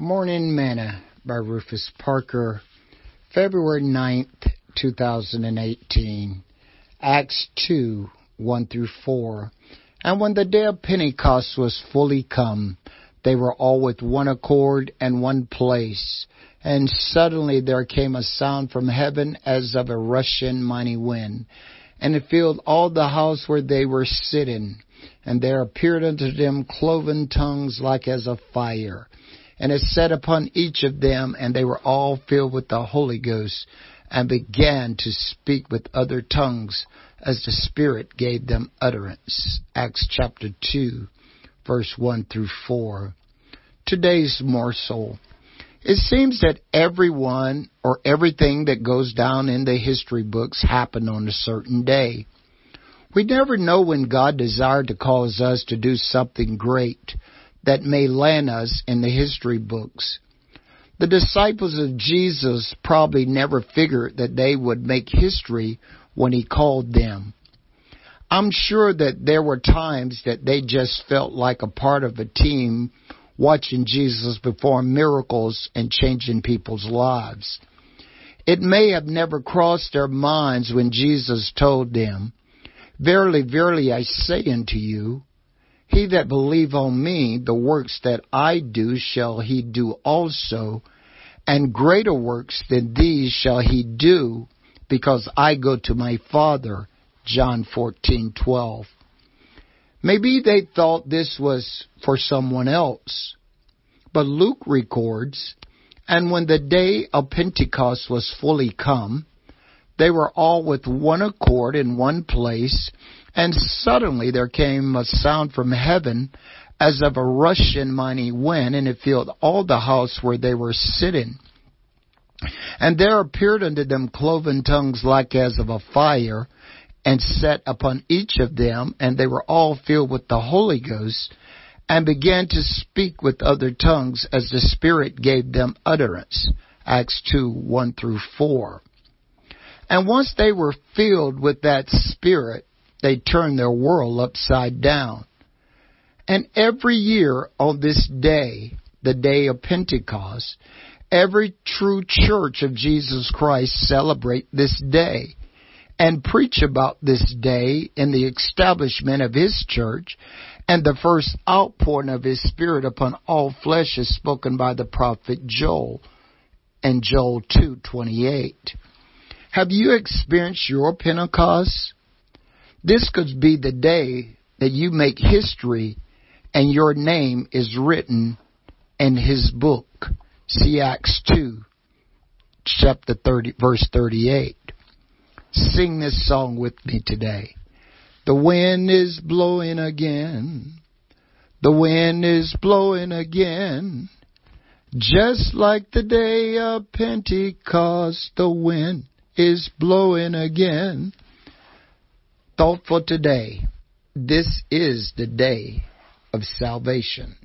Morning Manna by Rufus Parker, February 9th, 2018. Acts 2, 1 through 4. And when the day of Pentecost was fully come, they were all with one accord and one place. And suddenly there came a sound from heaven as of a rushing mighty wind, and it filled all the house where they were sitting. And there appeared unto them cloven tongues like as of fire and it sat upon each of them, and they were all filled with the Holy Ghost, and began to speak with other tongues as the Spirit gave them utterance. Acts chapter 2, verse 1 through 4. Today's morsel. It seems that everyone or everything that goes down in the history books happened on a certain day. We never know when God desired to cause us to do something great that may land us in the history books. The disciples of Jesus probably never figured that they would make history when he called them. I'm sure that there were times that they just felt like a part of a team watching Jesus perform miracles and changing people's lives. It may have never crossed their minds when Jesus told them, Verily, verily, I say unto you, he that believe on me, the works that I do shall he do also, and greater works than these shall he do, because I go to my Father. John 14:12. Maybe they thought this was for someone else. But Luke records, and when the day of Pentecost was fully come, they were all with one accord in one place, and suddenly there came a sound from heaven as of a rushing mighty wind, and it filled all the house where they were sitting. And there appeared unto them cloven tongues like as of a fire, and set upon each of them, and they were all filled with the Holy Ghost, and began to speak with other tongues as the Spirit gave them utterance. Acts 2, 1 through 4. And once they were filled with that Spirit, they turned their world upside down. And every year on this day, the day of Pentecost, every true church of Jesus Christ celebrate this day and preach about this day in the establishment of his church and the first outpouring of his spirit upon all flesh is spoken by the prophet Joel in Joel 2:28. Have you experienced your Pentecost? This could be the day that you make history and your name is written in his book. See Acts 2, chapter 30, verse 38. Sing this song with me today. The wind is blowing again. The wind is blowing again. Just like the day of Pentecost, the wind is blowing again thought for today. This is the day of salvation.